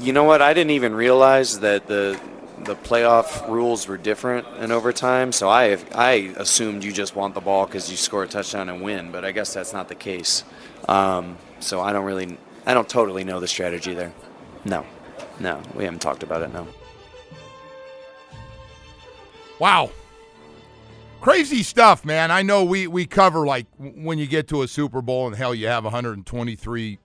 You know what? I didn't even realize that the the playoff rules were different in overtime. So I I assumed you just want the ball because you score a touchdown and win, but I guess that's not the case. Um, so I don't really I don't totally know the strategy there. No, no, we haven't talked about it. No. Wow. Crazy stuff, man. I know we, we cover like when you get to a Super Bowl and hell, you have 123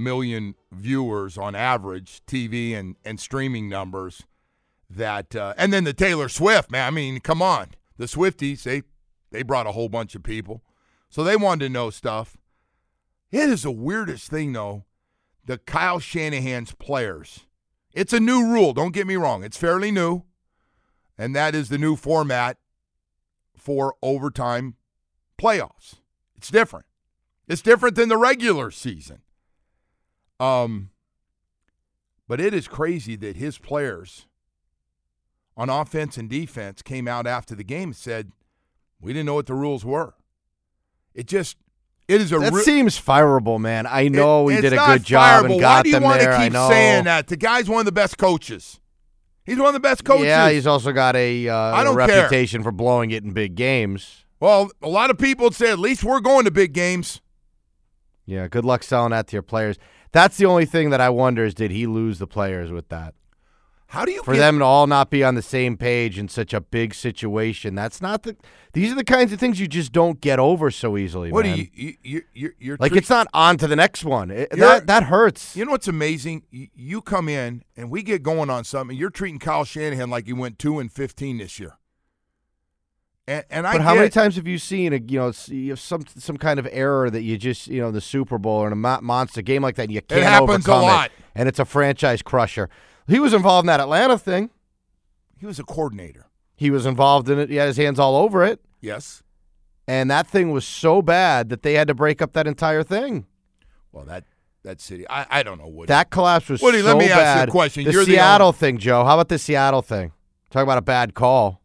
million viewers on average, TV and, and streaming numbers. That uh, and then the Taylor Swift, man. I mean, come on, the Swifties they they brought a whole bunch of people, so they wanted to know stuff. It is the weirdest thing though. The Kyle Shanahan's players. It's a new rule. Don't get me wrong. It's fairly new, and that is the new format for overtime playoffs. It's different. It's different than the regular season. Um, but it is crazy that his players on offense and defense came out after the game and said, "We didn't know what the rules were." It just it is a that re- seems fireable, man. I know it, he did a good job fireable. and got them there. Why do you want to keep saying that? The guy's one of the best coaches. He's one of the best coaches. Yeah, he's also got a, uh, I don't a care. reputation for blowing it in big games. well, a lot of people would say at least we're going to big games. Yeah, good luck selling that to your players. That's the only thing that I wonder is did he lose the players with that? How do you For get- them to all not be on the same page in such a big situation, that's not the. These are the kinds of things you just don't get over so easily. What man. do you you you you're, you're like? treat- It's not on to the next one. It- that that hurts. You know what's amazing? You, you come in and we get going on something. And you're treating Kyle Shanahan like he went two and fifteen this year. And, and I But how get- many times have you seen a you know some some kind of error that you just you know the Super Bowl or in a monster game like that and you can't it happens a lot. it and it's a franchise crusher. He was involved in that Atlanta thing. He was a coordinator. He was involved in it. He had his hands all over it, Yes. and that thing was so bad that they had to break up that entire thing. Well, that that city. I, I don't know what That collapse was Woody, so let me ask you a question. The You're the Seattle owner. thing, Joe. How about the Seattle thing? Talk about a bad call.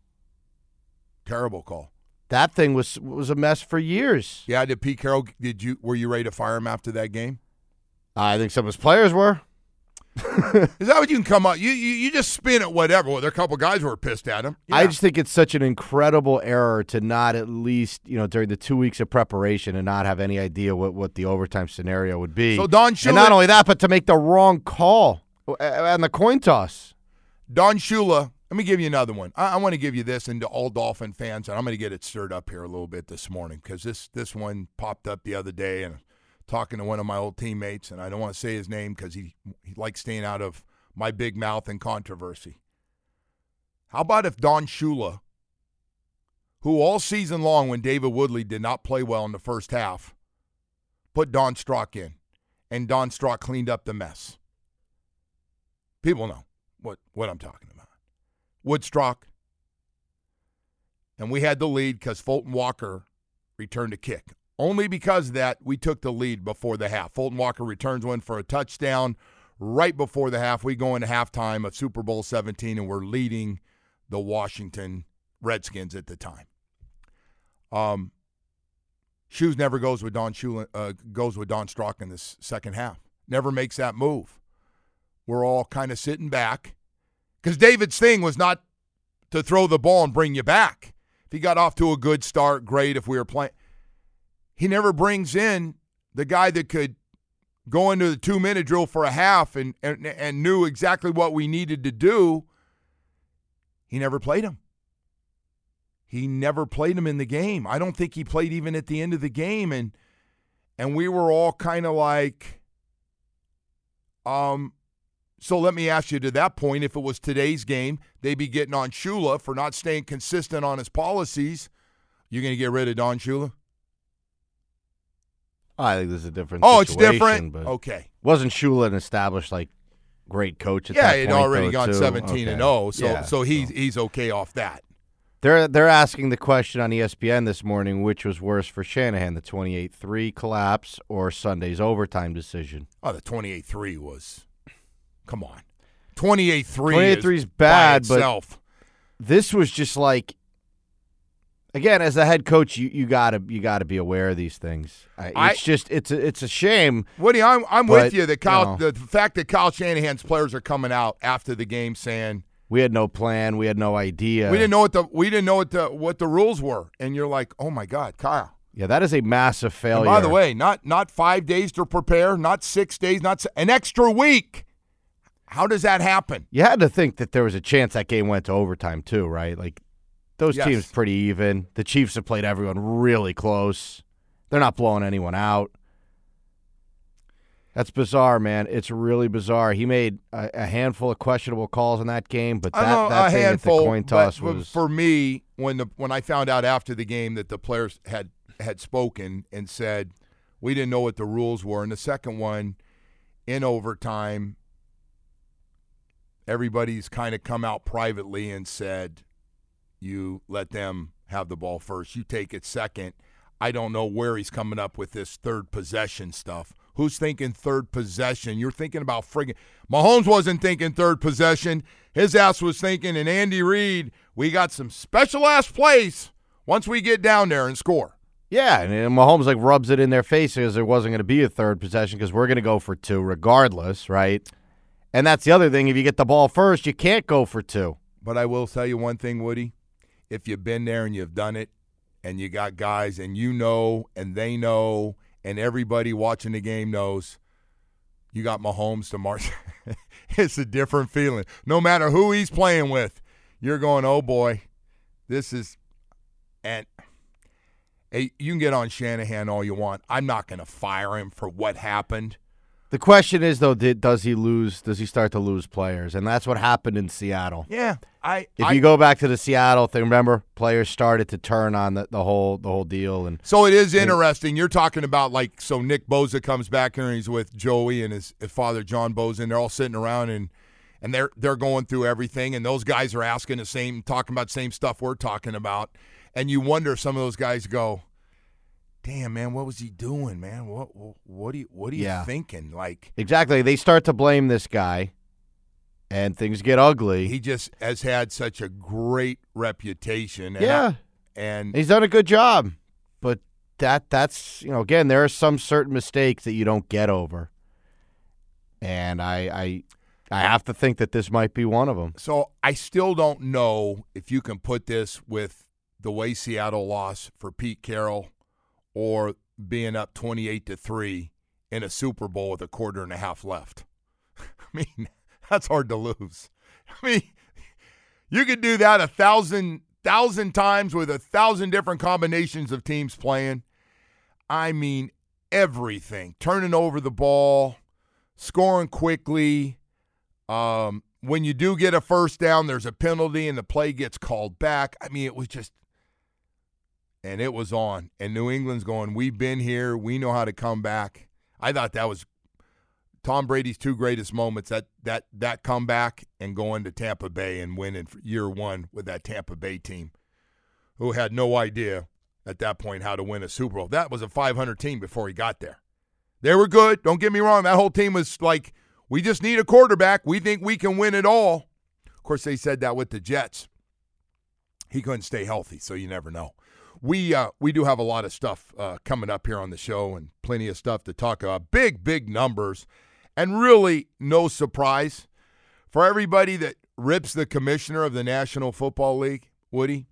Terrible call. That thing was was a mess for years. Yeah, did Pete Carroll? Did you were you ready to fire him after that game? I think some of his players were. Is that what you can come up? You you, you just spin it whatever. Well, there are a couple guys who were pissed at him. I just think it's such an incredible error to not at least, you know, during the two weeks of preparation and not have any idea what, what the overtime scenario would be. So Don and not only that, but to make the wrong call uh, and the coin toss. Don Shula. Let me give you another one. I, I want to give you this, and to all Dolphin fans, and I'm going to get it stirred up here a little bit this morning because this this one popped up the other day, and talking to one of my old teammates, and I don't want to say his name because he he likes staying out of my big mouth and controversy. How about if Don Shula, who all season long when David Woodley did not play well in the first half, put Don Strock in, and Don Strock cleaned up the mess. People know what what I'm talking about. Woodstock. And we had the lead because Fulton Walker returned a kick. Only because of that, we took the lead before the half. Fulton Walker returns one for a touchdown right before the half. We go into halftime of Super Bowl 17, and we're leading the Washington Redskins at the time. Um, Shoes never goes with Don Shula, uh, goes with Don Strock in this second half. Never makes that move. We're all kind of sitting back because David's thing was not to throw the ball and bring you back. If he got off to a good start, great. If we were playing, he never brings in the guy that could go into the two minute drill for a half and, and and knew exactly what we needed to do. He never played him. He never played him in the game. I don't think he played even at the end of the game, and and we were all kind of like, um. So let me ask you to that point: if it was today's game, they'd be getting on Shula for not staying consistent on his policies. You're going to get rid of Don Shula? I think this is a different. Oh, it's different. But Okay. wasn't Shula an established like great coach? At Yeah, he'd point, already though, gone too? 17 and 0, so Yeah, so he's he's okay off that. They're they're asking the question on ESPN this morning, which was worse for Shanahan, the 28-3 collapse or Sunday's overtime decision? Oh, the 28-3 was Come on. 28-3 28-3 is is bad, but. This was just like again, as a head coach, you, you gotta you gotta be aware of these things. I, I- it's just it's a, it's a shame. Woody, I'm I'm But, with you. The Kyle, you know. the fact that Kyle Shanahan's players are coming out after the game saying We had no plan. We had no idea. we didn't know what the we didn't know what the what the rules were, and you're like, oh my God, Kyle. Yeah, that is a massive And failure. by the way, not not five days to prepare, not six days, not an extra week. How does that happen? you had to think that there was a chance that game went to overtime too, right? Like those Yes. teams pretty even. The Chiefs have played everyone really close. They're not blowing anyone out. That's bizarre, man. It's really bizarre. He made a, a handful of questionable calls in that game, but that, know that a handful. at the coin toss was for me when the when I found out after the game that the players had had spoken and said we didn't know what the rules were. And the second one, in overtime, everybody's kind of come out privately and said, "You let them have the ball first. You take it second. I don't know where he's coming up with this third possession stuff. Who's thinking third possession? You're thinking about friggin' Mahomes wasn't thinking third possession. His ass was thinking, and Andy Reid, we got some special ass plays once we get down there and score. Yeah, and, and Mahomes like rubs it in their faces. there wasn't going to be a third possession because we're going to go for two regardless, right? And that's the other thing. If you get the ball first, you can't go for two. But I will tell you one thing, Woody. If you've been there and you've done it, and you got guys and you know and they know and everybody watching the game knows, you got Mahomes to march. it's a different feeling. No matter who he's playing with, you're going, oh boy, this is. And hey, you can get on Shanahan all you want. I'm not going to fire him for what happened. The question is though, did, does he lose? Does he start to lose players? And that's what happened in Seattle. Yeah, I. If I, you go back to the Seattle thing, remember players started to turn on the, the whole the whole deal, and So it is interesting. You're talking about like so Nick Bosa comes back here and he's with Joey and his, his father John Bosa and they're all sitting around and and they're they're going through everything and those guys are asking the same talking about the same stuff we're talking about and you wonder if some of those guys go, "Damn man, what was he doing, man? What what, are you what are you Yeah. thinking?" Like exactly they start to blame this guy, and things get ugly. he just has had such a great reputation. And yeah, I- and he's done a good job, but that that's you know again there are some certain mistakes that you don't get over, and I I I have to think that this might be one of them. So I still don't know if you can put this with the way Seattle lost for Pete Carroll or being up 28 to 3 in a Super Bowl with a quarter and a half left. I mean, that's hard to lose. I mean, you could do that a thousand thousand times with a thousand different combinations of teams playing. I mean, everything. Turning over the ball, scoring quickly, um, when you do get a first down, there's a penalty and the play gets called back. I mean, it was just, and it was on. And New England's going, we've been here. We know how to come back. I thought that was Tom Brady's two greatest moments that that that comeback and going to Tampa Bay and winning year one with that Tampa Bay team, who had no idea at that point how to win a Super Bowl. That was a 500 team before he got there. They were good. Don't get me wrong. That whole team was like, we just need a quarterback. We think we can win it all. Of course, they said that with the Jets. He couldn't stay healthy, so you never know. We uh, we do have a lot of stuff uh, coming up here on the show, and plenty of stuff to talk about. Big big numbers, and really no surprise for everybody that rips the commissioner of the National Football League, Woody.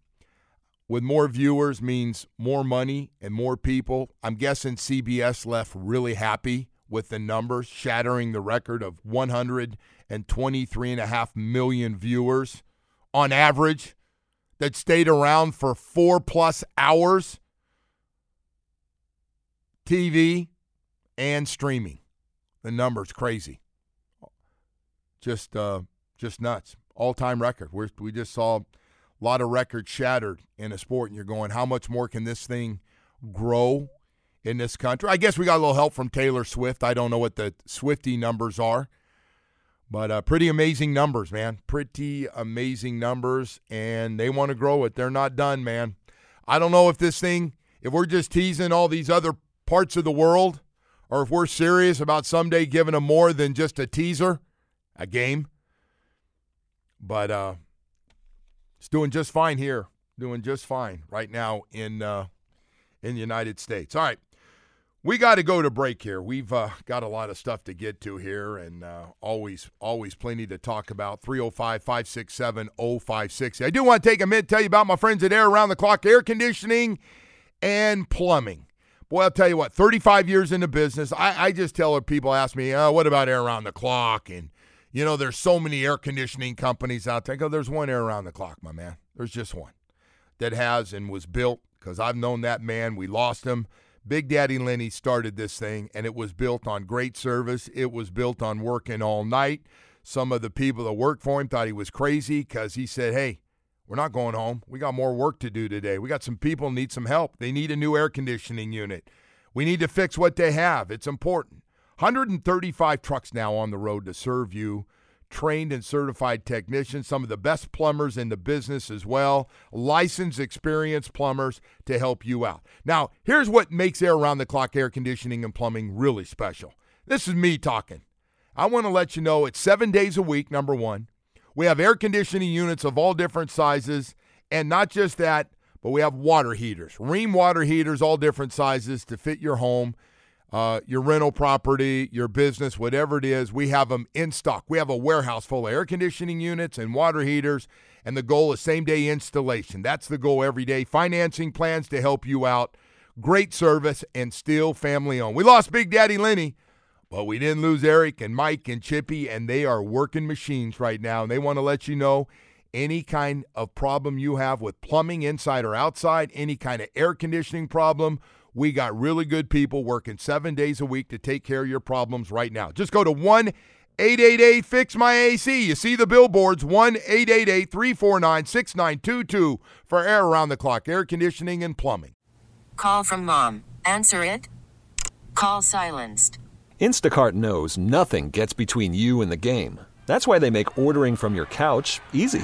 With more viewers means more money and more people. I'm guessing CBS left really happy with the numbers, shattering the record of 123.5 million viewers on average that stayed around for four plus hours. TV and streaming. The numbers crazy. Just uh just nuts. All-time record. we we just saw a lot of records shattered in a sport and you're going how much more can this thing grow in this country? I guess we got a little help from Taylor Swift. I don't know what the Swifty numbers are. But uh, pretty amazing numbers, man. Pretty amazing numbers, and they want to grow it. They're not done, man. I don't know if this thing, if we're just teasing all these other parts of the world, or if we're serious about someday giving them more than just a teaser, a game. But uh, it's doing just fine here. Doing just fine right now in uh, in the United States. All right. We got to go to break here. We've uh, got a lot of stuff to get to here, and uh, always, always plenty to talk about. 305 567 0560. I do want to take a minute to tell you about my friends at Air Around the Clock Air Conditioning and Plumbing. Boy, I'll tell you what, 35 years in the business, I, I just tell people ask me, oh, what about Air Around the Clock? And, you know, there's so many air conditioning companies out there. I go, there's one Air Around the Clock, my man. There's just one that has and was built because I've known that man. We lost him Big Daddy Lenny started this thing, and it was built on great service. It was built on working all night. Some of the people that worked for him thought he was crazy because he said, Hey, we're not going home. We got more work to do today. We got some people need some help. They need a new air conditioning unit. We need to fix what they have. It's important. 135 trucks now on the road to serve you trained and certified technicians, some of the best plumbers in the business as well, licensed, experienced plumbers to help you out. Now, here's what makes air around the clock air conditioning and plumbing really special. This is me talking. I want to let you know it's seven days a week, number one. We have air conditioning units of all different sizes, and not just that, but we have water heaters, Rheem water heaters, all different sizes to fit your home uh, your rental property, your business, whatever it is, we have them in stock. We have a warehouse full of air conditioning units and water heaters, and the goal is same day installation. That's the goal every day. Financing plans to help you out. Great service and still family owned. We lost Big Daddy Lenny, but we didn't lose Eric and Mike and Chippy, and they are working machines right now. And they want to let you know any kind of problem you have with plumbing inside or outside, any kind of air conditioning problem we got really good people working seven days a week to take care of your problems right now. Just go to 1 888 Fix My AC. You see the billboards 1 888 349 6922 for air around the clock, air conditioning and plumbing. Call from mom. Answer it. Call silenced. Instacart knows nothing gets between you and the game. That's why they make ordering from your couch easy.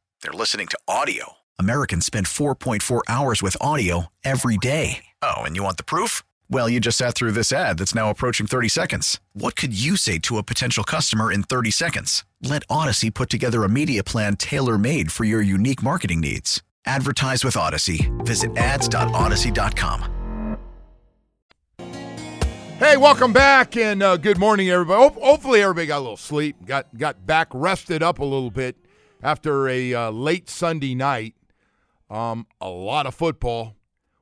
they're listening to audio. Americans spend 4.4 hours with audio every day. Oh, and you want the proof? Well, you just sat through this ad that's now approaching 30 seconds. What could you say to a potential customer in 30 seconds? Let Audacy put together a media plan tailor made for your unique marketing needs. Advertise with Audacy. Visit ads.audacy.com. Hey, welcome back and uh, good morning, everybody. Hopefully, everybody got a little sleep, got got back rested up a little bit after a uh, late Sunday night. Um, a lot of football.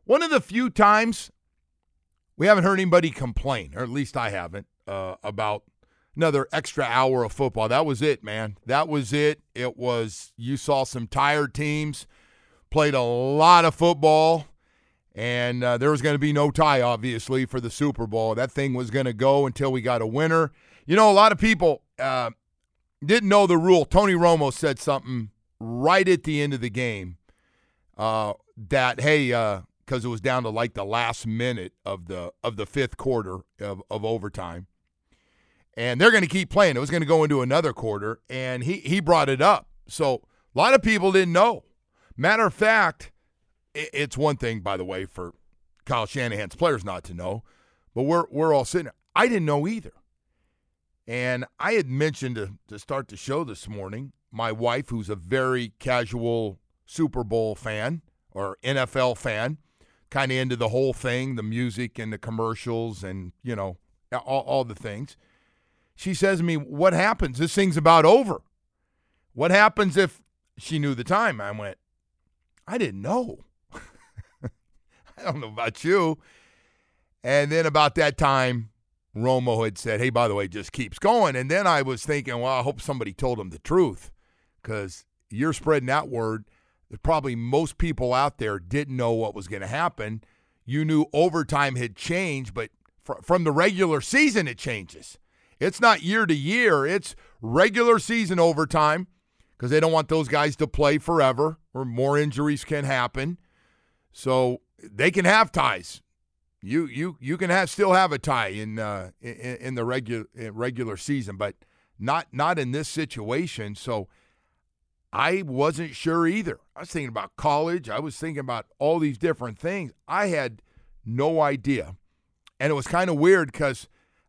One of the few times we haven't heard anybody complain, or at least I haven't, uh, about another extra hour of football. That was it, man. That was it. It was, you saw some tired teams, played a lot of football, and uh, there was going to be no tie, obviously, for the Super Bowl. That thing was going to go until we got a winner You know, a lot of people uh, didn't know the rule. Tony Romo said something right at the end of the game uh, that hey, because it was down to like the last minute of the of the fifth quarter of, of overtime, and they're going to keep playing. It was going to go into another quarter, and he he brought it up. So a lot of people didn't know. Matter of fact, it, it's one thing, by the way, for Kyle Shanahan's players not to know, but we're we're all sitting. There. I didn't know either. And I had mentioned to, to start the show this morning, my wife, who's a very casual Super Bowl fan or NFL fan, kind of into the whole thing, the music and the commercials and, you know, all, all the things. She says to me, What happens? This thing's about over. What happens if she knew the time? I went, I didn't know. I don't know about you. And then about that time, Romo had said, hey, by the way, just keeps going. And then I was thinking, well, I hope somebody told him the truth because you're spreading that word. Probably most people out there didn't know what was going to happen. You knew overtime had changed, but fr- from the regular season, it changes. It's not year to year, it's regular season overtime because they don't want those guys to play forever or more injuries can happen. So they can have ties you you you can have still have a tie in uh, in, in the regular regular season, but not not in this situation. So I wasn't sure either. I was thinking about college. I was thinking about all these different things. I had no idea, and it was kind of weird because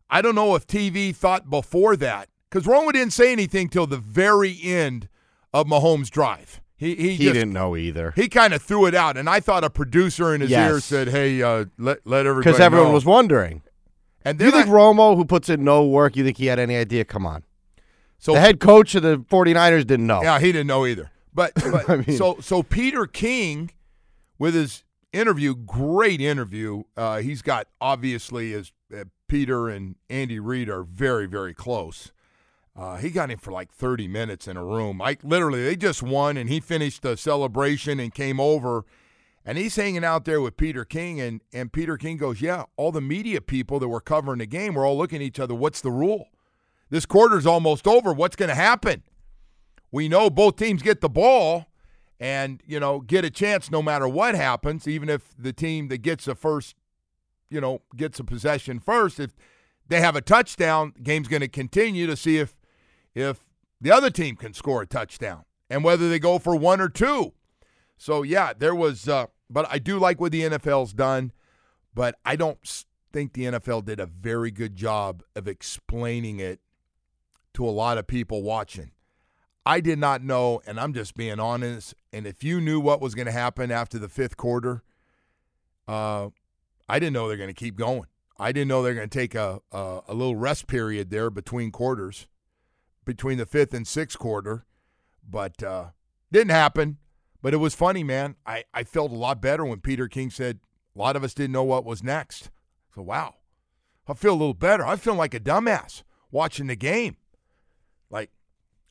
I don't know if TV thought before that because Romo didn't say anything till the very end of Mahomes' drive. He he, he just, didn't know either. He kind of threw it out, and I thought a producer in his Yes. ear said, "Hey, uh, let let everybody." Because everyone know." was wondering. And You think I- Romo, who puts in no work, you think he had any idea? Come on. so the head coach of the 49ers didn't know. Yeah, he didn't know either. But, but I mean- so so Peter King with his interview, great interview. Uh, he's got obviously as uh, Peter and Andy Reid are very very close. Uh, he got him for like 30 minutes in a room. Like literally, they just won, and he finished the celebration and came over, and he's hanging out there with Peter King, and and Peter King goes, "Yeah, all the media people that were covering the game were all looking at each other. What's the rule? This quarter's almost over. What's going to happen?" we know both teams get the ball and you know get a chance no matter what happens even if the team that gets the first you know gets a possession first if they have a touchdown the game's going to continue to see if if the other team can score a touchdown and whether they go for one or two so yeah there was uh but i do like what the nfl's done but i don't think the nfl did a very good job of explaining it to a lot of people watching I did not know, and I'm just being honest. And if you knew what was going to happen after the fifth quarter, uh, I didn't know they're going to keep going. I didn't know they're going to take a, a a little rest period there between quarters, between the fifth and sixth quarter, but uh, didn't happen. But it was funny, man. I, I felt a lot better when Peter King said a lot of us didn't know what was next. So wow, I feel a little better. I feel like a dumbass watching the game. Like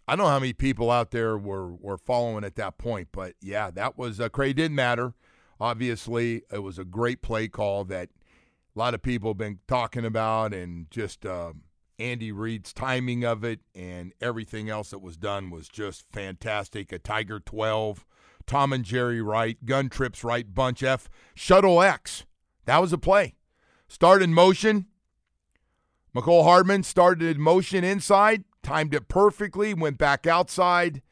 I don't know how many people out there were were following at that point, but yeah, that was uh, crazy. Didn't matter. Obviously, it was a great play call that a lot of people have been talking about, and just um Andy Reid's timing of it and everything else that was done was just fantastic. A Tiger 12, Tom and Jerry right, gun trips right, bunch F, shuttle X. That was a play. Start in motion. Mecole Hardman started in motion inside, timed it perfectly, went back outside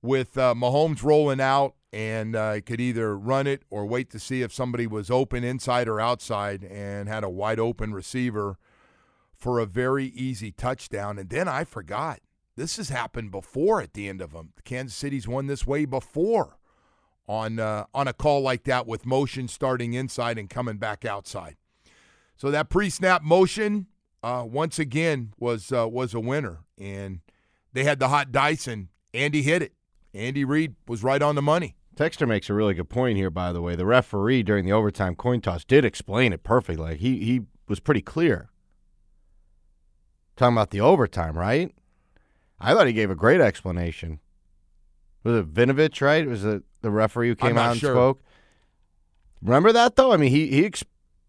with uh, Mahomes rolling out, and uh, could either run it or wait to see if somebody was open inside or outside, and had a wide open receiver for a very easy touchdown. And then I forgot this has happened before at the end of them. Kansas City's won this way before on uh, on a call like that with motion starting inside and coming back outside. So that pre-snap motion uh, once again was uh, was a winner, and they had the hot and Andy hit it. Andy Reid was right on the money. Texter makes a really good point here, by the way. The referee during the overtime coin toss did explain it perfectly. Like he he was pretty clear. Talking about the overtime, right? I thought he gave a great explanation. Was it Vinovich, right? Was it the referee who came out and sure. spoke? Remember that though? I mean, he he ex-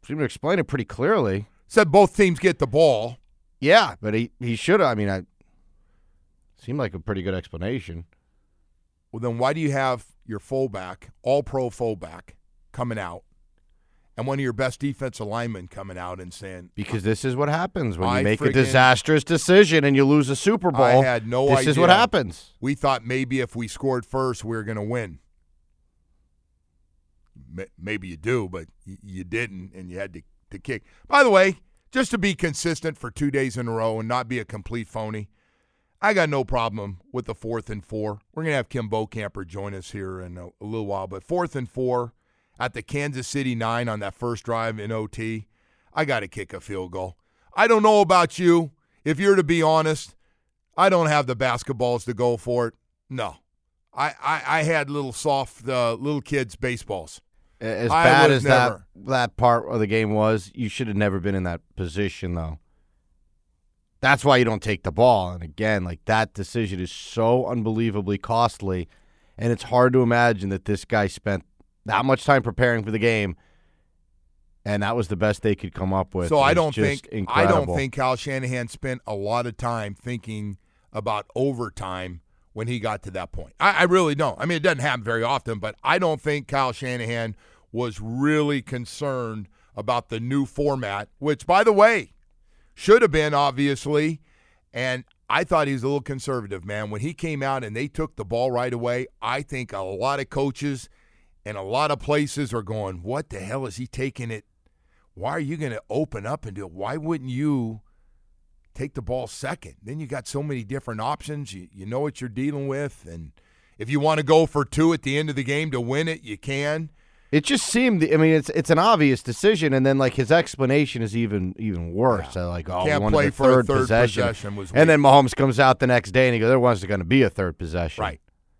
seemed to explain it pretty clearly. Said both teams get the ball, Yeah, but he he should have. I mean, I seemed like a pretty good explanation. Well, then why do you have your fullback, all pro fullback, coming out, and one of your best defensive linemen coming out and saying, Because this is what happens when I you make a disastrous decision and you lose a Super Bowl. I had no this idea. is what happens. We thought maybe if we scored first, we were going to win. Maybe you do, but you didn't, and you had to, to kick. By the way, just to be consistent for two days in a row and not be a complete phony, I got no problem with the fourth and four. We're going to have Kim Bokamper join us here in a, a little while, but fourth and four at the Kansas City nine on that first drive in OT, I got to kick a field goal. I don't know about you. If you're to be honest, I don't have the basketballs to go for it. No. I, I, I had little soft uh, little kids baseballs. As I bad as never- that that part of the game was, you should have never been in that position though. That's why you don't take the ball. And again, like that decision is so unbelievably costly, and it's hard to imagine that this guy spent that much time preparing for the game, and that was the best they could come up with. So I don't think incredible. I don't think Kyle Shanahan spent a lot of time thinking about overtime when he got to that point. I, I really don't. I mean, it doesn't happen very often, but I don't think Kyle Shanahan was really concerned about the new format, which, by the way, should have been obviously. And I thought he was a little conservative, man. When he came out and they took the ball right away, I think a lot of coaches and a lot of places are going, "What the hell is he taking it why are you going to open up and do it? Why wouldn't you take the ball second? Then you got so many different options. You, you know what you're dealing with. And if you want to go for two at the end of the game to win it, you can. It just seemed. I mean, it's it's an obvious decision, and then like his explanation is even even worse. Uh, Like, oh, Can't play for third, third possession, possession and then. Mahomes comes out the next day and he goes, "There wasn't going to be a third possession." Right.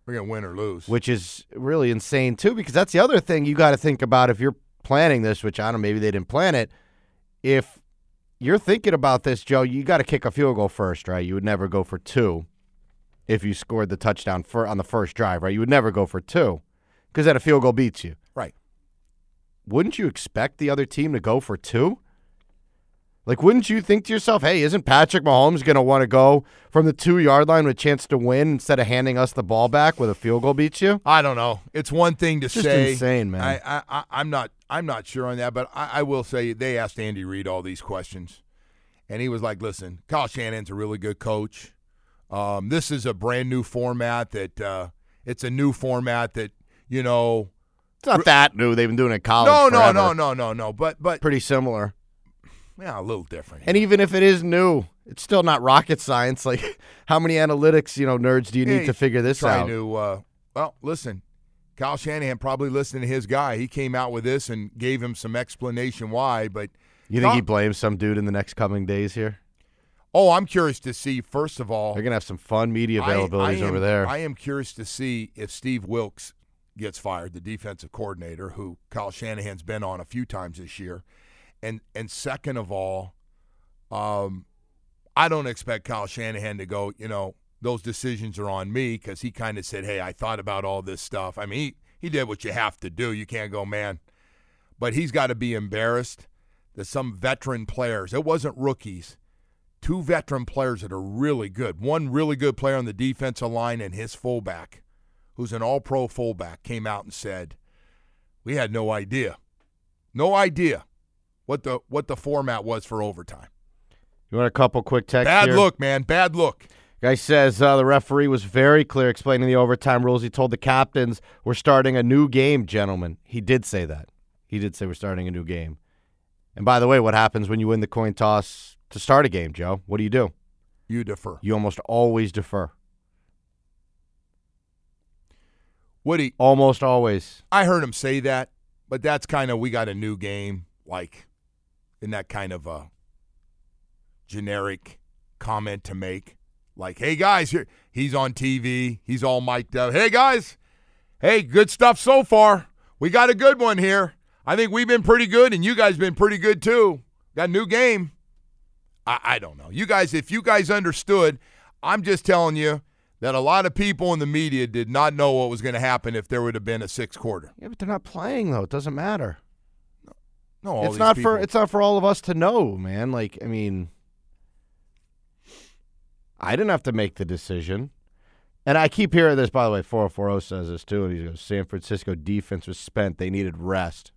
We're going to win or lose. which is really insane too because that's the other thing you got to think about if you're planning this which i don't know maybe they didn't plan it. If you're thinking about this joe you got to kick a field goal first right? You would never go for two if you scored the touchdown for on the first drive right? You would never go for two because that a field goal beats you. Right. wouldn't you expect the other team to go for two like wouldn't you think to yourself hey isn't patrick mahomes going to want to go from the two yard line with a chance to win instead of handing us the ball back with a field goal beats you I don't know. It's one thing to It's say. insane, man. I, I, I, I'm not. I'm not sure on that, but I, I will say they asked Andy Reid all these questions, and he was like, "Listen, Kyle Shanahan's a really good coach. Um, this is a brand new format. That uh, it's a new format that you know. It's not that new. They've been doing it in college. No, no, forever. no, no, no, no. But but Pretty similar. Yeah, a little different. And even if it is new, it's still not rocket science. Like, how many analytics, you know, nerds do you need to figure this out? to uh, well listen kyle shanahan probably listened to his guy he came out with this and gave him some explanation why but You think he blames some dude in the next coming days here? oh i'm curious to see first of all They're gonna have some fun media I- availabilities I am- over there. i am curious to see if steve wilks gets fired the defensive coordinator who kyle shanahan's been on a few times this year and and second of all um i don't expect kyle shanahan to go you know those decisions are on me because he kind of said hey i thought about all this stuff. I mean he, he did what you have to do. You can't go man. But he's got to be embarrassed that some veteran players it wasn't rookies two veteran players that are really good. One really good player on the defensive line and his fullback who's an all-pro fullback came out and said we had no idea. No idea what the what the format was for overtime you want a couple quick texts? bad here? look man bad look Guy says uh, the referee was very clear explaining the overtime rules. He told the captains, "We're starting a new game, gentlemen." He did say that. He did say we're starting a new game. And by the way, what happens when you win the coin toss to start a game, Joe? What do you do? you defer You almost always defer. woody Almost always. i heard him say that but that's kind of we got a new game like in that kind of a generic comment to make. Like hey guys here he's on tv he's all mic'd up. Hey guys hey good stuff so far. We got a good one here. I think we've been pretty good and you guys been pretty good too. Got a new game. I, I don't know. You guys if you guys understood i'm just telling you that a lot of people in the media did not know what was going to happen if there would have been a sixth quarter. Yeah, but they're not playing though. It doesn't matter. No all it's not people- for it's not for all of us to know, man. Like, I mean, I didn't have to make the decision. And I keep hearing this, by the way. 4040 says this too. And he goes, San Francisco defense was spent. They needed rest.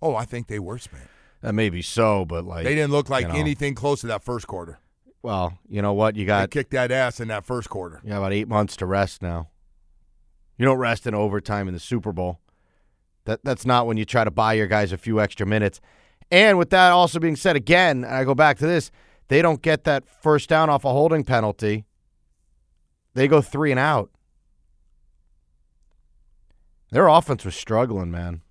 Oh, I think they were spent. Uh, that may be so, but like They didn't look like you know. anything close to that first quarter. Well, you know what? You They got kicked that ass in that first quarter. you got about eight months to rest now. You don't rest in overtime in the Super Bowl. That that's not when you try to buy your guys a few extra minutes. And with that also being said, again, I go back to this: they don't get that first down off a holding penalty. They go three and out. Their offense was struggling, man.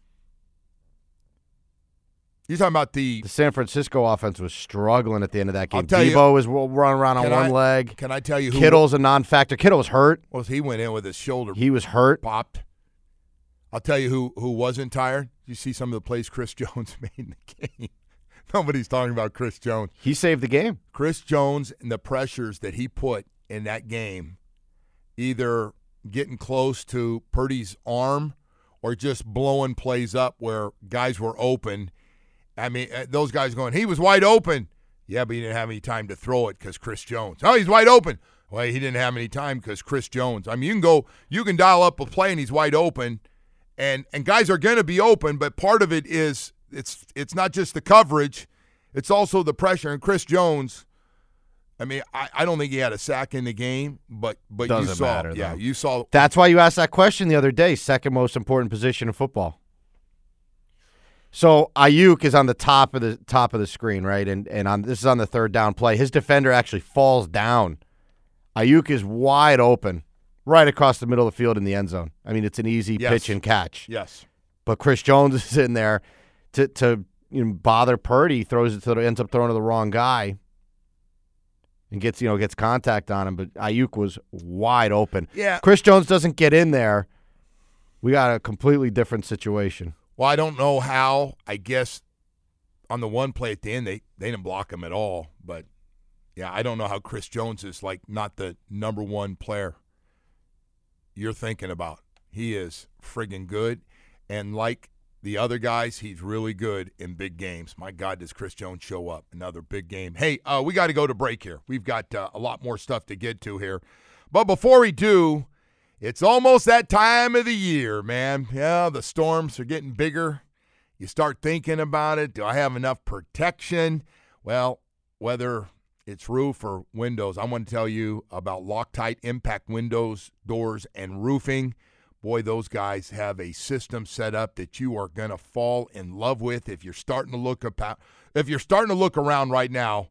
You're talking about the The San Francisco offense was struggling at the end of that game. tell you- Deebo was running around on one I- leg. Can I tell you who Kittle's a non-factor. Kittle was hurt. Well, he went in with his shoulder He was hurt. popped. I'll tell you who who wasn't tired. You see some of the plays Chris Jones made in the game. Nobody's talking about Chris Jones. He saved the game. Chris Jones and the pressures that he put in that game, either getting close to Purdy's arm or just blowing plays up where guys were open. I mean, uh, those guys going, he was wide open. Yeah, but he didn't have any time to throw it because Chris Jones. Oh, he's wide open. Well, he didn't have any time because Chris Jones. I mean, you can go, you can dial up a play and he's wide open, and and guys are going to be open, but part of it is it's it's not just the coverage, it's also the pressure. And Chris Jones, I mean, I, I don't think he had a sack in the game, but but you Doesn't saw, matter, yeah, though. you saw That's why you asked that question the other day. Second most important position in football. So Aiyuk is on the top of the top of the screen, right? And and on this is on the third down play. His defender actually falls down. Aiyuk is wide open, right across the middle of the field in the end zone. I mean, it's an easy Yes. pitch and catch. yes. But Chris Jones is in there to to you know, bother Purdy. Throws it to the, ends up throwing to the wrong guy. And gets you know gets contact on him, but Aiyuk was wide open. Yeah. Chris Jones doesn't get in there. We got a completely different situation. Well, I don't know how. I guess on the one play at the end, they they didn't block him at all. But yeah, I don't know how Chris Jones is like not the number one player you're thinking about. He is friggin' good, and like the other guys, he's really good in big games. My God, does Chris Jones show up? Another big game. Hey, uh, we got to go to break here. We've got uh, a lot more stuff to get to here, but before we do. It's almost that time of the year, man. Yeah, the storms are getting bigger. You start thinking about it. Do I have enough protection? Well, whether it's roof or windows, I want to tell you about Loctite Impact Windows, Doors, and Roofing. Boy, those guys have a system set up that you are going to fall in love with if you're starting to look about if you're starting to look around right now.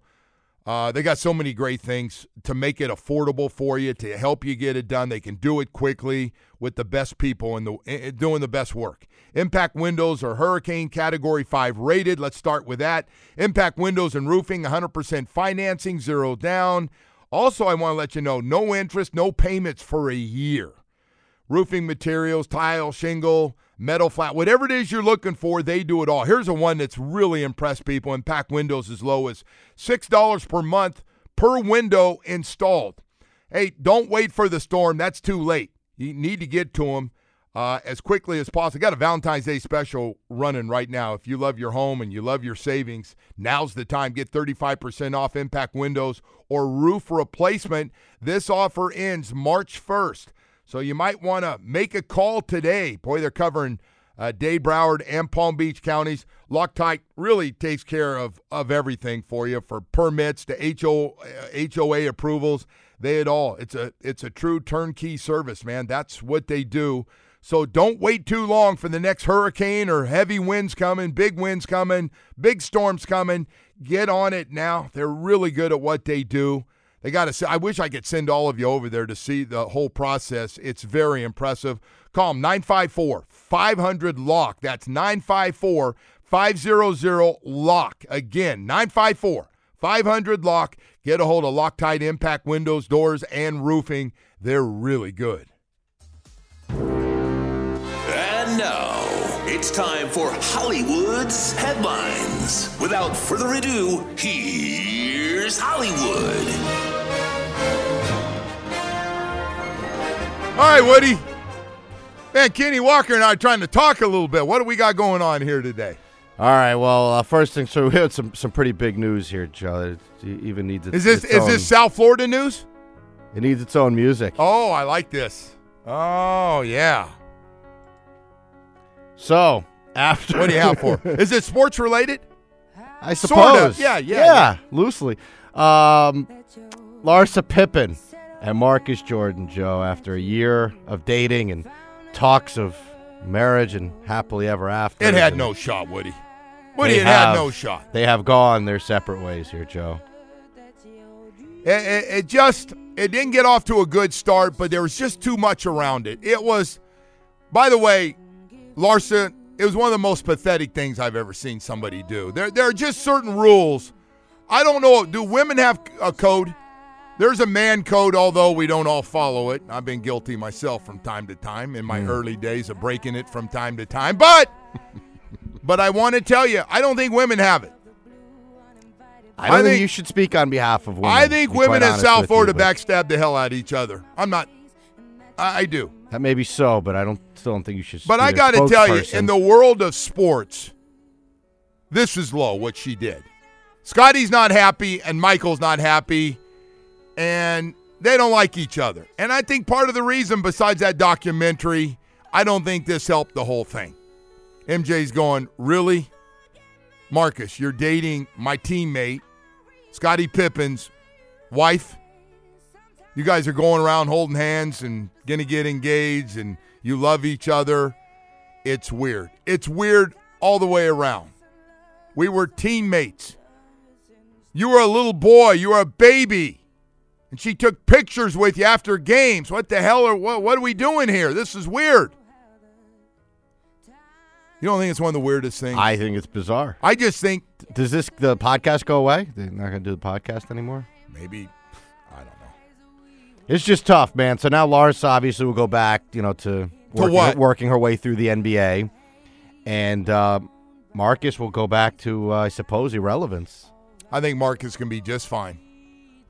Uh, they got so many great things to make it affordable for you, to help you get it done. They can do it quickly with the best people and the eh, doing the best work. Impact Windows are Hurricane Category 5 rated. Let's start with that. Impact Windows and Roofing, 100% financing, zero down. Also, I want to let you know no interest, no payments for a year roofing materials, tile, shingle, metal flat, whatever it is you're looking for, they do it all. Here's a one that's really impressed people. Impact Windows as low as $6 per month per window installed. Hey, don't wait for the storm. That's too late. You need to get to them uh, as quickly as possible. Got a Valentine's Day special running right now. If you love your home and you love your savings, now's the time. Get 35% off Impact Windows or roof replacement. This offer ends March 1st. So you might want to make a call today. Boy, they're covering uh, Dade, Broward, and Palm Beach counties. Loctite really takes care of, of everything for you, for permits to HO, uh, HOA approvals. They it all. It's a it's a true turnkey service, man. That's what they do. So don't wait too long for the next hurricane or heavy winds coming, big winds coming, big storms coming. Get on it now. They're really good at what they do. They got to. I wish I could send all of you over there to see the whole process. It's very impressive. Call them 954 500 LOCK. That's 954 500 LOCK. Again, 954 500 LOCK. Get a hold of Loctite Impact Windows, Doors, and Roofing. They're really good. And now, it's time for Hollywood's headlines. Without further ado, here's Hollywood. Right, Woody. Man, Kenny Walker and I are trying to talk a little bit. What do we got going on here today? All right. Well, uh, first thing, so we had some some pretty big news here, Joe. It even needs its, Is this its is own- this South Florida news? It needs its own music. Oh, I like this. Oh yeah. So after, What do you have for? Is it sports related? I Sort suppose. of. Yeah, yeah, yeah, yeah. loosely. Um, Larsa Pippen and Marcus Jordan, Joe, after a year of dating and talks of marriage and happily ever after. It had no shot, Woody. Woody, it had no shot. They have gone their separate ways here, Joe. It, it, it just it didn't get off to a good start, but there was just too much around it. It was, by the way, Larsa. It was one of the most pathetic things I've ever seen somebody do. There, there are just certain rules. I don't know. Do women have a code? There's a man code, although we don't all follow it. I've been guilty myself from time to time in my hmm. early days of breaking it from time to time. But, but I want to tell you, I don't think women have it. I don't I think, think- you should speak on behalf of women. I think women in South with you, Florida backstab the hell out of each other. I'm not. I, I do. That may be so, but I don't still don't think you should. But I got to tell you, in the world of sports, this is low what she did. Scottie's not happy, and Michael's not happy, and they don't like each other. And I think part of the reason, besides that documentary, I don't think this helped the whole thing. MJ's going, Really? Marcus, you're dating my teammate, Scottie Pippen's wife? You guys are going around holding hands and going to get engaged and you love each other. It's weird. It's weird all the way around. We were teammates. You were a little boy. You were a baby. And she took pictures with you after games. What the hell are what, what are we doing here? This is weird. You don't think it's one of the weirdest things? I think it's bizarre. I just think Does this the podcast go away? They're not going to do the podcast anymore. maybe I don't know. It's just tough, man. So now Larsa obviously will go back, you know, to working, what? working her way through the NBA, and uh, Marcus will go back to, uh, I suppose, irrelevance. I think Marcus can be just fine.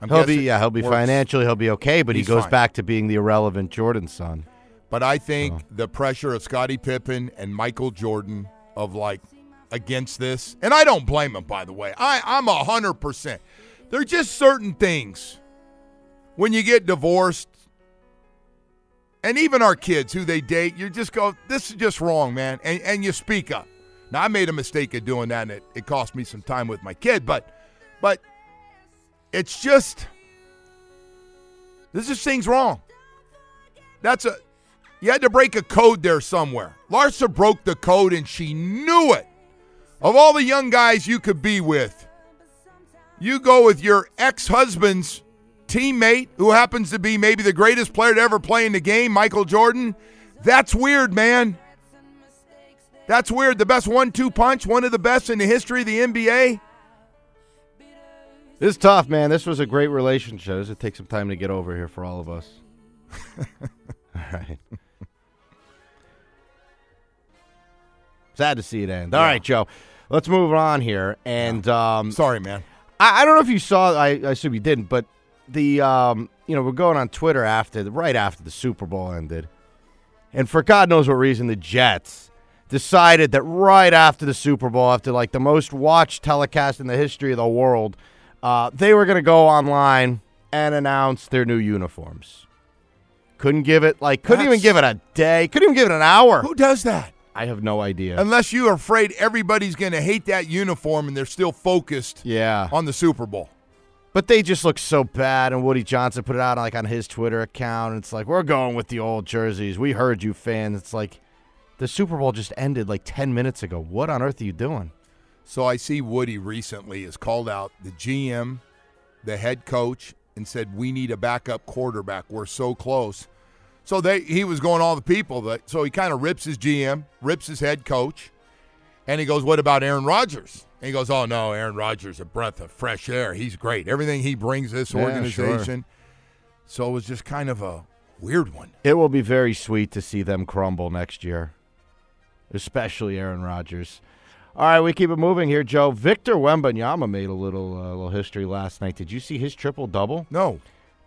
I'm He'll be, yeah, he'll be works. financially, he'll be okay, but he goes fine. back to being the irrelevant Jordan son. But I think the pressure of Scottie Pippen and Michael Jordan of like against this, and I don't blame them, by the way. I, I'm a hundred percent. There are just certain things when you get divorced, and even our kids who they date, you just go, This is just wrong, man. And and you speak up. Now I made a mistake of doing that and it, it cost me some time with my kid, but but it's just this just things wrong. That's a you had to break a code there somewhere. Larsa broke the code and she knew it. Of all the young guys you could be with, you go with your ex-husband's teammate who happens to be maybe the greatest player to ever play in the game, Michael Jordan. That's weird, man. That's weird. The best one-two punch, one of the best in the history of the NBA. This is tough, man. This was a great relationship. This would take some time to get over here for all of us. all right. Sad to see it end. All right, Joe. Let's move on here. And um, Sorry, man. I, I don't know if you saw. I, I assume you didn't, but the um, you know we're going on Twitter after right after the Super Bowl ended, and for God knows what reason, the Jets decided that right after the Super Bowl, after like the most watched telecast in the history of the world, uh, they were going to go online and announce their new uniforms. Couldn't give it like couldn't even give it a day. Couldn't even give it an hour. Who does that? I have no idea. Unless you are afraid everybody's going to hate that uniform and they're still focused yeah. on the Super Bowl. But they just look so bad, and Woody Johnson put it out like on his Twitter account. And it's like we're going with the old jerseys. We heard you, fans. It's like the Super Bowl just ended like ten minutes ago. What on earth are you doing? So I see Woody recently has called out the GM, the head coach, and said we need a backup quarterback. We're so close. So they he was going all the people that so he kind of rips his GM, rips his head coach, and he goes, "What about Aaron Rodgers?" And he goes, "Oh no, Aaron Rodgers, a breath of fresh air. He's great. Everything he brings this Yeah, organization." So it was just kind of a weird one. It will be very sweet to see them crumble next year, especially Aaron Rodgers. All right, we keep it moving here, Joe. Victor Wembanyama made a little uh, little history last night. Did you see his triple double? No.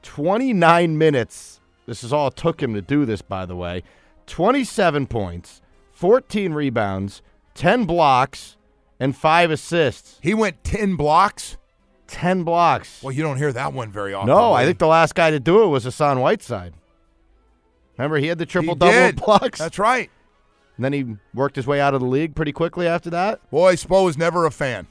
29 minutes. This is all it took him to do this, by the way. 27 points, 14 rebounds, 10 blocks, and five assists. He went 10 blocks. 10 blocks. Well, you don't hear that one very often. no, I think the last guy to do it was Hassan Whiteside. Remember, he had the He triple double blocks. That's right. And then he worked his way out of the league pretty quickly after that. Boy, Spo was never a fan.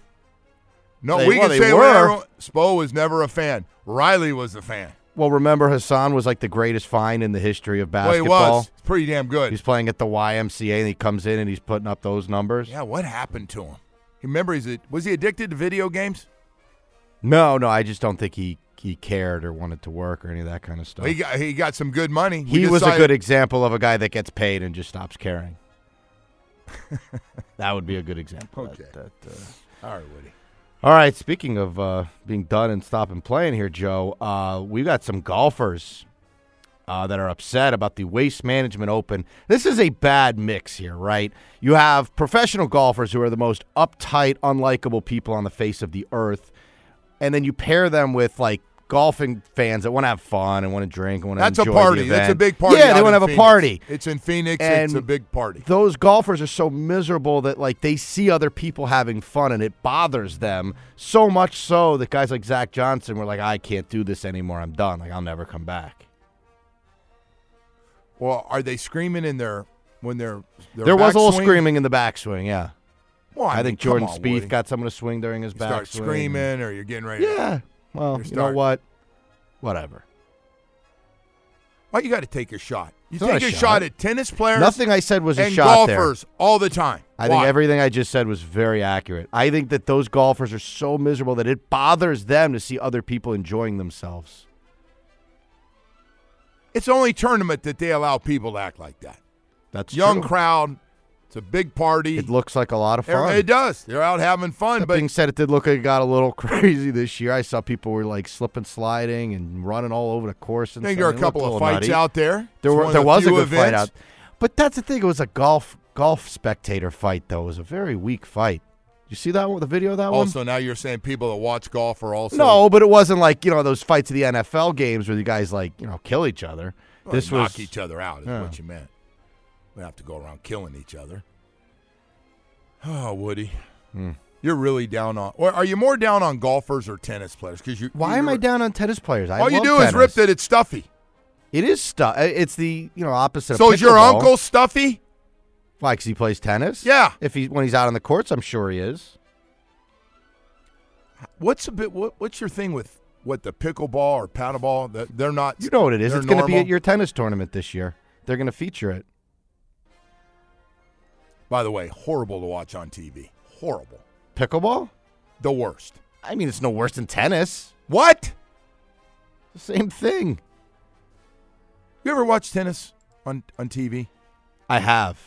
No, They- we well, can say were. whatever. Spo was never a fan. Riley was a fan. Well, remember Hassan was like the greatest find in the history of Well, he was. It's pretty damn good. He's playing at the YMCA and he comes in and he's putting up those numbers. yeah, what happened to him? Remember, he's a, was he addicted to video games? No, no, I just don't think he he cared or wanted to work or any of that kind of stuff. Well, he got he got some good money. He was a good example of a guy that gets paid and just stops caring. That would be a good example. Okay. That- that, uh, All right, Woody. All right. Speaking of uh, being done and stopping playing here, Joe, uh, we got some golfers uh, that are upset about the Waste Management Open. This is a bad mix here, right? You have professional golfers who are the most uptight, unlikable people on the face of the earth, and then you pair them with like golfing fans that want to have fun and want to drink and want to That's a party. That's a big party. Yeah, they want to have a party. It's in Phoenix. And it's a big party. Those golfers are so miserable that like they see other people having fun and it bothers them so much so that guys like Zach Johnson were like, I can't do this anymore. I'm done. Like I'll never come back. Well, are they screaming in their when they're there was a little screaming in the backswing. Yeah, Well, I, I, mean, think Jordan on, Spieth Woody. got someone to swing during his You backswing. start screaming, or you're getting ready. Yeah. Well, You're know what? Whatever. Well, you got to take a shot. You It's take a a shot. shot at tennis players. Nothing I said was a and shot there. golfers all the time. I think everything I just said was very accurate. I think that those golfers are so miserable that it bothers them to see other people enjoying themselves. It's the only tournament that they allow people to act like that. That's Young true. crowd. It's a big party. It looks like a lot of fun. It does. They're out having fun, That but being said, it did look like it got a little crazy this year. I saw people were like slipping, sliding, and running all over the course. I And think there are a couple of fights nutty. out there. There were, there the was a good fight out, but that's the thing. It was a golf golf spectator fight, though. It was a very weak fight. You see that one? The video of that one? Also, now you're saying people that watch golf are also No, but it wasn't like you know those fights of the NFL games where the guys like you know kill each other. Well, this knock was each other out. Is Yeah. what you meant. We have to go around killing each other. Oh, Woody, Hmm. you're really down on. Or are you more down on golfers or tennis players? Because you. Why am I down on tennis players? I All you do is rip that it's stuffy. It is stuff. It's the you know opposite. So is your uncle stuffy? Why? Because he plays tennis. Yeah. If he when he's out on the courts, I'm sure he is. What's a bit? What, what's your thing with what the pickleball or paddleball? That they're not. You know what it is. It's going to be at your tennis tournament this year. They're going to feature it. By the way, horrible to watch on TV. Horrible. Pickleball? The worst. I mean, it's no worse than tennis. What? The same thing. You ever watch tennis on on TV? I have.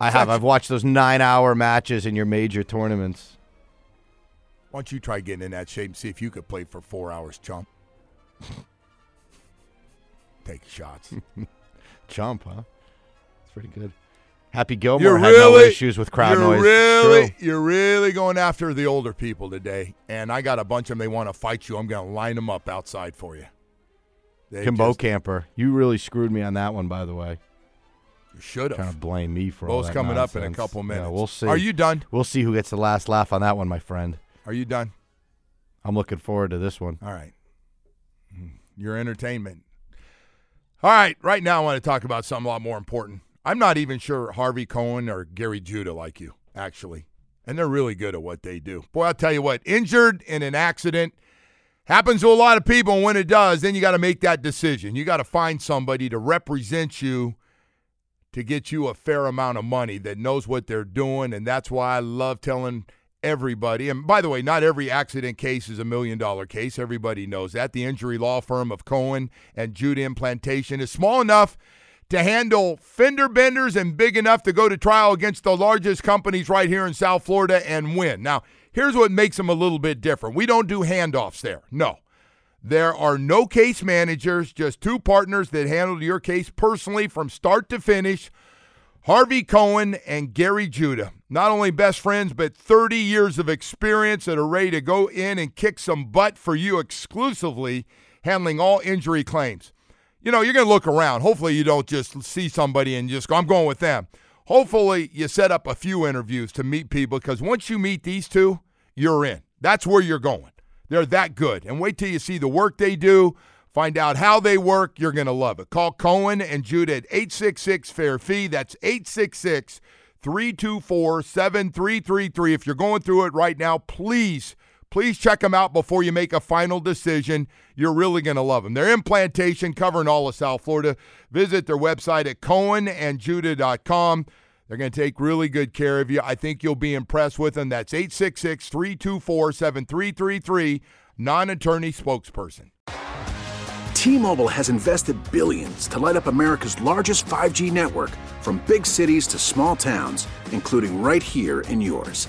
I have. I've watched those nine-hour matches in your major tournaments. Why don't you try getting in that shape and see if you could play for four hours, chump? Take shots. Chump, huh? It's pretty good. Happy Gilmore You're had really no issues with crowd you're noise. Really, True. you're really going after the older people today, and I got a bunch of them. They want to fight you. I'm going to line them up outside for you. They Kimbo just- Camper, you really screwed me on that one, by the way. you should Trying to have. blame me for all that coming up in a nonsense. couple Yeah, minutes. we'll see. Are you done? We'll see who gets the last laugh on that one, my friend. Are you done? I'm looking forward to this one. All right. Mm, Your entertainment. All right. Right now, I want to talk about something a lot more important. I'm not even sure Harvey Cohen or Gary Judah like you, actually. And they're really good at what they do. Boy, I'll tell you what, injured in an accident happens to a lot of people. And when it does, then you got to make that decision. You got to find somebody to represent you to get you a fair amount of money that knows what they're doing. And that's why I love telling everybody. And by the way, not every accident case is a million dollar case. Everybody knows that. The injury law firm of Cohen and Jude Implantation is small enough to handle fender benders and big enough to go to trial against the largest companies right here in South Florida and win. Now, here's what makes them a little bit different. We don't do handoffs there. No. There are no case managers, just two partners that handle your case personally from start to finish. Harvey Cohen and Gary Judah, not only best friends, but 30 years of experience that are ready to go in and kick some butt for you exclusively, handling all injury claims. You know, you're going to look around. Hopefully, you don't just see somebody and just go, I'm going with them. hopefully you set up a few interviews to meet people because once you meet these two, you're in. That's where you're going. They're that good. And wait till you see the work they do, find out how they work. You're going to love it. Call Cohen and Jude at 866 Fair Fee. That's 866 324 7333. If you're going through it right now, please, please check them out before you make a final decision. You're really going to love them. They're implantation covering all of South Florida. Visit their website at cohenandjudah.com. They're going to take really good care of you. I think you'll be impressed with them. That's 866 324 7333, non attorney spokesperson. T Mobile has invested billions to light up America's largest 5G network from big cities to small towns, including right here in yours.